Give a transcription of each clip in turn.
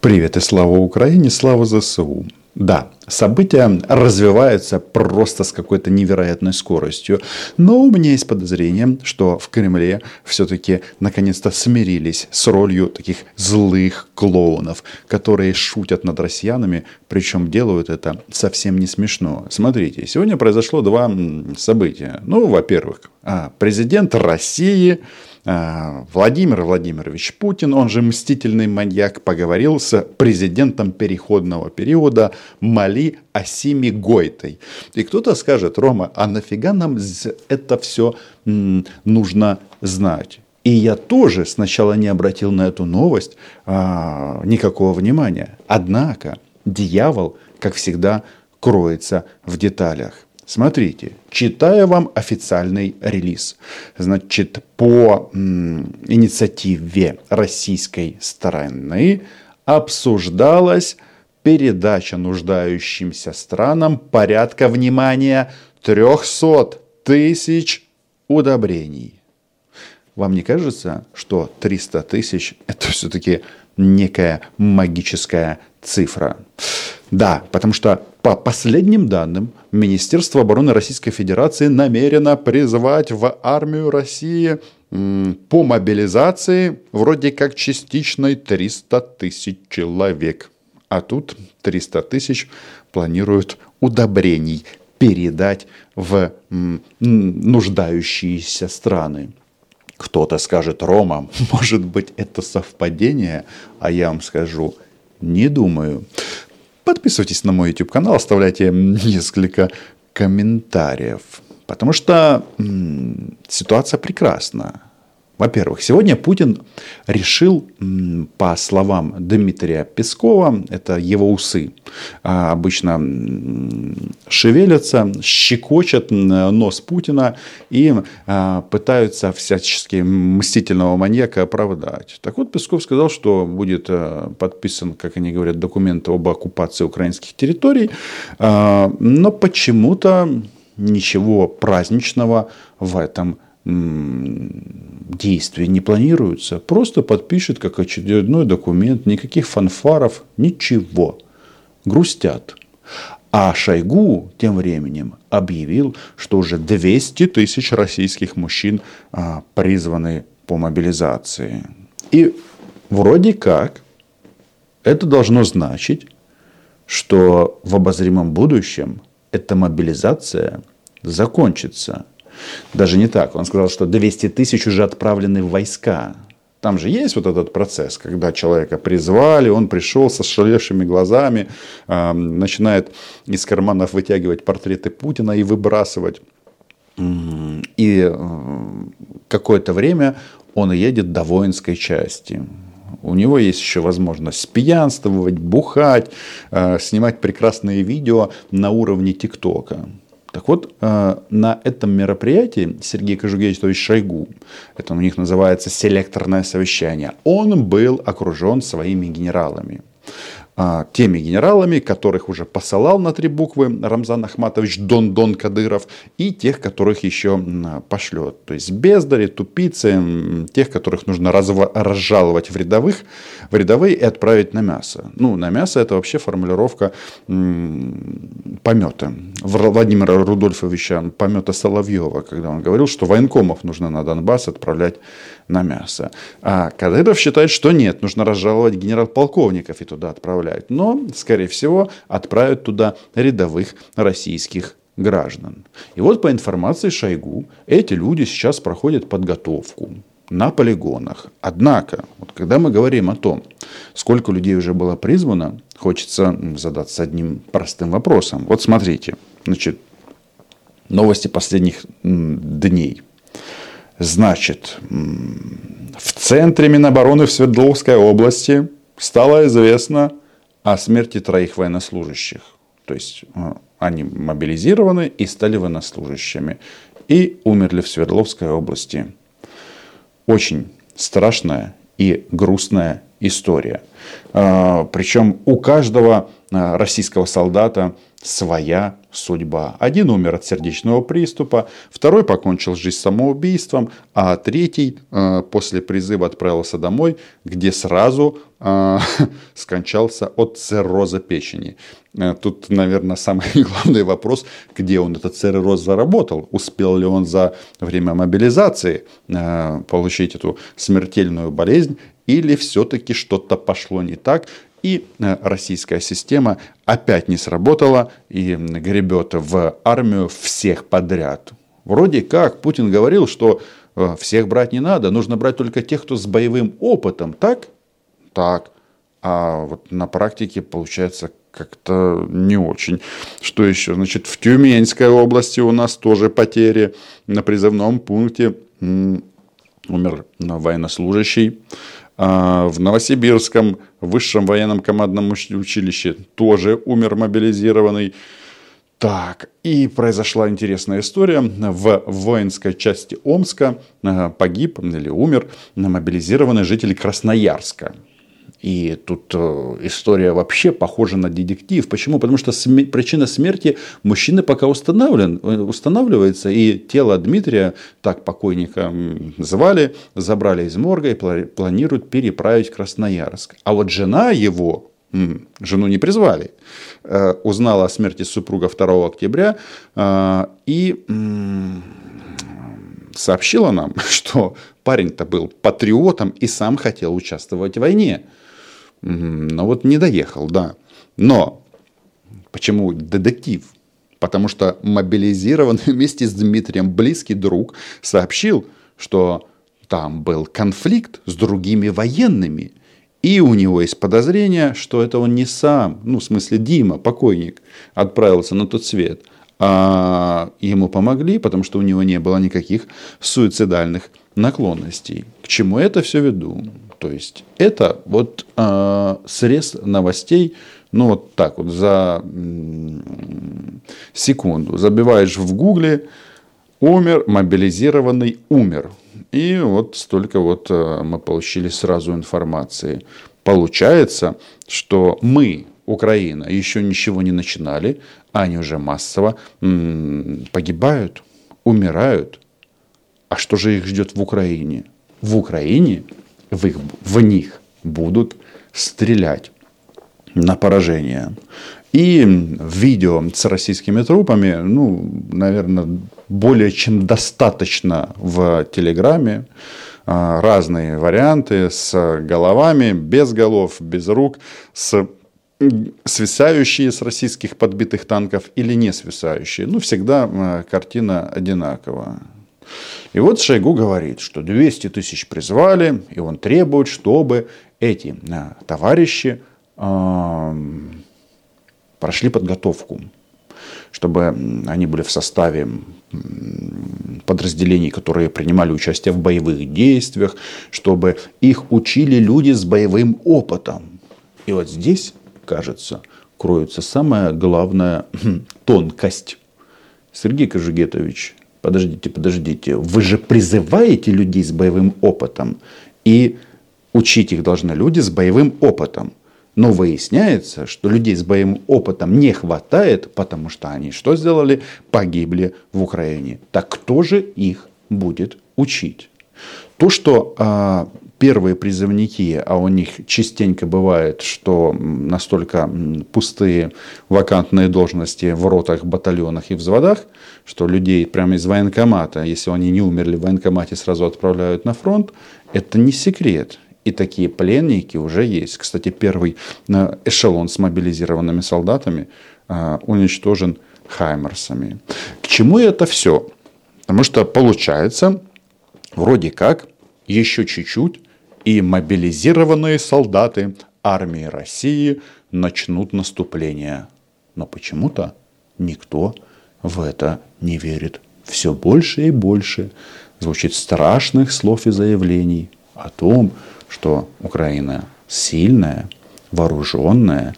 Привет и слава Украине, слава ЗСУ. Да, события развиваются просто с какой-то невероятной скоростью. Но у меня есть подозрение, что в Кремле все-таки наконец-то смирились с ролью таких злых клоунов, которые шутят над россиянами, причем делают это совсем не смешно. Смотрите, сегодня произошло два события. Ну, во-первых, а, президент России а, Владимир Владимирович Путин, он же мстительный маньяк, поговорил с президентом переходного периода Мали Асими Гойтой. И кто-то скажет, Рома, а нафига нам это все нужно знать? И я тоже сначала не обратил на эту новость а, никакого внимания. Однако дьявол, как всегда, кроется в деталях. Смотрите, читаю вам официальный релиз. Значит, по инициативе российской стороны обсуждалась передача нуждающимся странам порядка, внимания, 300 тысяч удобрений. Вам не кажется, что 300 тысяч – это все-таки некая магическая цифра? Да, потому что по последним данным Министерство обороны Российской Федерации намерено призвать в армию России по мобилизации вроде как частичной 300 тысяч человек. А тут 300 тысяч планируют удобрений передать в нуждающиеся страны. Кто-то скажет, Рома, может быть это совпадение, а я вам скажу, не думаю. Подписывайтесь на мой YouTube канал, оставляйте несколько комментариев. Потому что м, ситуация прекрасна. Во-первых, сегодня Путин решил, по словам Дмитрия Пескова, это его усы, а, обычно шевелятся, щекочат нос Путина и а, пытаются всячески мстительного маньяка оправдать. Так вот, Песков сказал, что будет а, подписан, как они говорят, документ об оккупации украинских территорий, но почему-то ничего праздничного в этом действия не планируются. Просто подпишет как очередной документ, никаких фанфаров, ничего. Грустят. А Шойгу тем временем объявил, что уже 200 тысяч российских мужчин а, призваны по мобилизации. И вроде как это должно значить, что в обозримом будущем эта мобилизация закончится. Даже не так. Он сказал, что 200 тысяч уже отправлены в войска. Там же есть вот этот процесс, когда человека призвали, он пришел со шалевшими глазами, э, начинает из карманов вытягивать портреты Путина и выбрасывать. И э, какое-то время он едет до воинской части. У него есть еще возможность пьянствовать, бухать, э, снимать прекрасные видео на уровне ТикТока. Так вот, э, на этом мероприятии Сергей Кожугетович Шойгу, это у них называется селекторное совещание, он был окружен своими генералами. А, теми генералами, которых уже посылал на три буквы Рамзан Ахматович Дон Дон Кадыров, и тех, которых еще пошлет. То есть бездари, тупицы, тех, которых нужно разва- разжаловать в, рядовых, в рядовые и отправить на мясо. Ну, на мясо это вообще формулировка м- помета. Владимира Рудольфовича помета Соловьева, когда он говорил, что военкомов нужно на Донбасс отправлять на мясо. А Кадыров считает, что нет, нужно разжаловать генерал-полковников и туда отправлять. Но, скорее всего, отправят туда рядовых российских граждан. И вот по информации Шойгу, эти люди сейчас проходят подготовку на полигонах. Однако, вот когда мы говорим о том, сколько людей уже было призвано, хочется задаться одним простым вопросом. Вот смотрите, значит, новости последних дней – Значит, в центре Минобороны в Свердловской области стало известно о смерти троих военнослужащих. То есть э, они мобилизированы и стали военнослужащими. И умерли в Свердловской области. Очень страшная и грустная история. Э, Причем у каждого э, российского солдата своя судьба. Один умер от сердечного приступа, второй покончил жизнь самоубийством, а третий э, после призыва отправился домой, где сразу э, скончался от цирроза печени. Э, тут, наверное, самый главный вопрос, где он этот цирроз заработал. Успел ли он за время мобилизации э, получить эту смертельную болезнь, или все-таки что-то пошло не так, и э, российская система опять не сработала и гребет в армию всех подряд. Вроде как Путин говорил, что э, всех брать не надо, нужно брать только тех, кто с боевым опытом. Так? Так. А вот на практике получается как-то не очень. Что еще? Значит, в Тюменской области у нас тоже потери. На призывном пункте умер военнослужащий. А, в Новосибирском высшем военном командном училище тоже умер мобилизированный. Так, и произошла интересная история. В воинской части Омска а, погиб или умер мобилизированный житель Красноярска. И тут э, история вообще похожа на детектив. Почему? Потому что см... причина смерти мужчины пока установлен, э, устанавливается. И тело Дмитрия, так покойника звали, забрали из морга и планируют переправить в Красноярск. А вот жена его, жену не призвали, э, узнала о смерти супруга 2 октября и сообщила нам, что парень-то был патриотом и сам хотел участвовать в войне. Но вот не доехал, да. Но почему детектив? Потому что мобилизированный вместе с Дмитрием близкий друг сообщил, что там был конфликт с другими военными. И у него есть подозрение, что это он не сам, ну, в смысле Дима, покойник, отправился на тот свет. А ему помогли, потому что у него не было никаких суицидальных наклонностей. К чему это все веду? То есть это вот э, срез новостей, ну вот так вот за секунду. Забиваешь в гугле умер, мобилизированный умер. И вот столько вот э, мы получили сразу информации. Получается, что мы, Украина, еще ничего не начинали, а они уже массово погибают, умирают. А что же их ждет в Украине? В Украине в, их, в них будут стрелять на поражение. И видео с российскими трупами, ну, наверное, более чем достаточно в Телеграме. А, разные варианты с головами, без голов, без рук, с свисающие с российских подбитых танков или не свисающие. Ну, всегда а, картина одинакова. И вот Шойгу говорит, что 200 тысяч призвали, и он требует, чтобы эти а, товарищи э, прошли подготовку, чтобы они были в составе подразделений, которые принимали участие в боевых действиях, чтобы их учили люди с боевым опытом. И вот здесь, кажется, кроется самая главная тонкость. Сергей Кожугетович, подождите, подождите, вы же призываете людей с боевым опытом, и учить их должны люди с боевым опытом. Но выясняется, что людей с боевым опытом не хватает, потому что они что сделали? Погибли в Украине. Так кто же их будет учить? То, что а, первые призывники, а у них частенько бывает, что настолько пустые вакантные должности в ротах, батальонах и взводах, что людей прямо из военкомата, если они не умерли в военкомате, сразу отправляют на фронт, это не секрет. И такие пленники уже есть. Кстати, первый э, эшелон с мобилизированными солдатами э, уничтожен Хаймерсами. К чему это все? Потому что получается, вроде как, еще чуть-чуть, и мобилизированные солдаты армии России начнут наступление. Но почему-то никто в это не верит. Все больше и больше звучит страшных слов и заявлений о том, что Украина сильная, вооруженная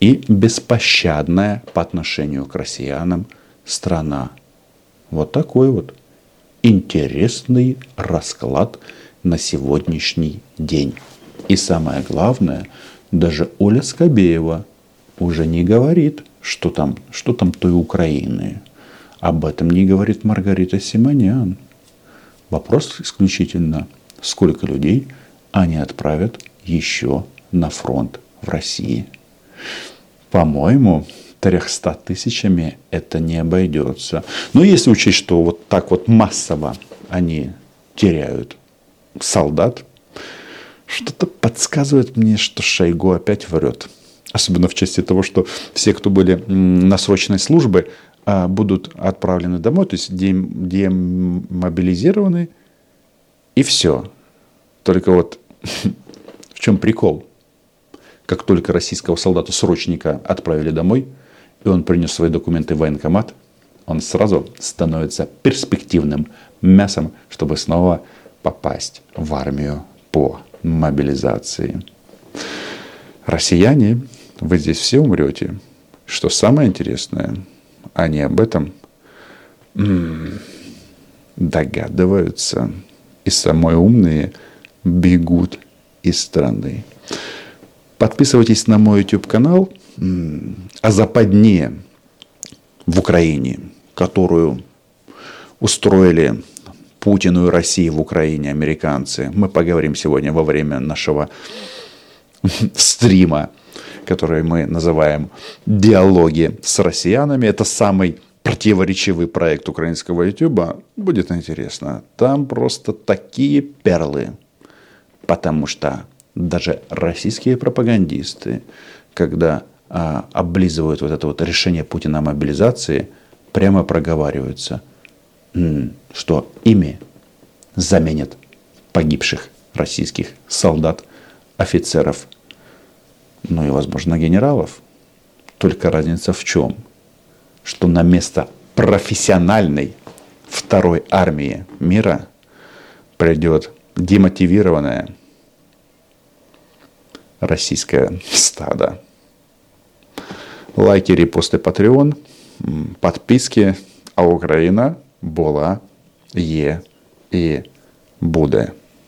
и беспощадная по отношению к россиянам страна. Вот такой вот интересный расклад – на сегодняшний день. И самое главное, даже Оля Скобеева уже не говорит, что там, что там той Украины. Об этом не говорит Маргарита Симонян. Вопрос исключительно, сколько людей они отправят еще на фронт в России. По-моему, 300 тысячами это не обойдется. Но если учесть, что вот так вот массово они теряют солдат, что-то подсказывает мне, что Шойгу опять врет. Особенно в части того, что все, кто были на срочной службе, а, будут отправлены домой, то есть демобилизированы, и все. Только вот в чем прикол? Как только российского солдата-срочника отправили домой, и он принес свои документы в военкомат, он сразу становится перспективным мясом, чтобы снова попасть в армию по мобилизации. Россияне, вы здесь все умрете. Что самое интересное, они об этом догадываются. И самые умные бегут из страны. Подписывайтесь на мой YouTube канал о западне в Украине, которую устроили Путину и России в Украине американцы. Мы поговорим сегодня во время нашего стрима, который мы называем «Диалоги с россиянами». Это самый противоречивый проект украинского YouTube. Будет интересно. Там просто такие перлы. Потому что даже российские пропагандисты, когда а, облизывают вот это вот решение Путина о мобилизации, прямо проговариваются, что ими заменят погибших российских солдат, офицеров, ну и, возможно, генералов. Только разница в чем? Что на место профессиональной второй армии мира придет демотивированная российское стадо. Лайки, репосты, Patreon, подписки, а Украина була, є і буде.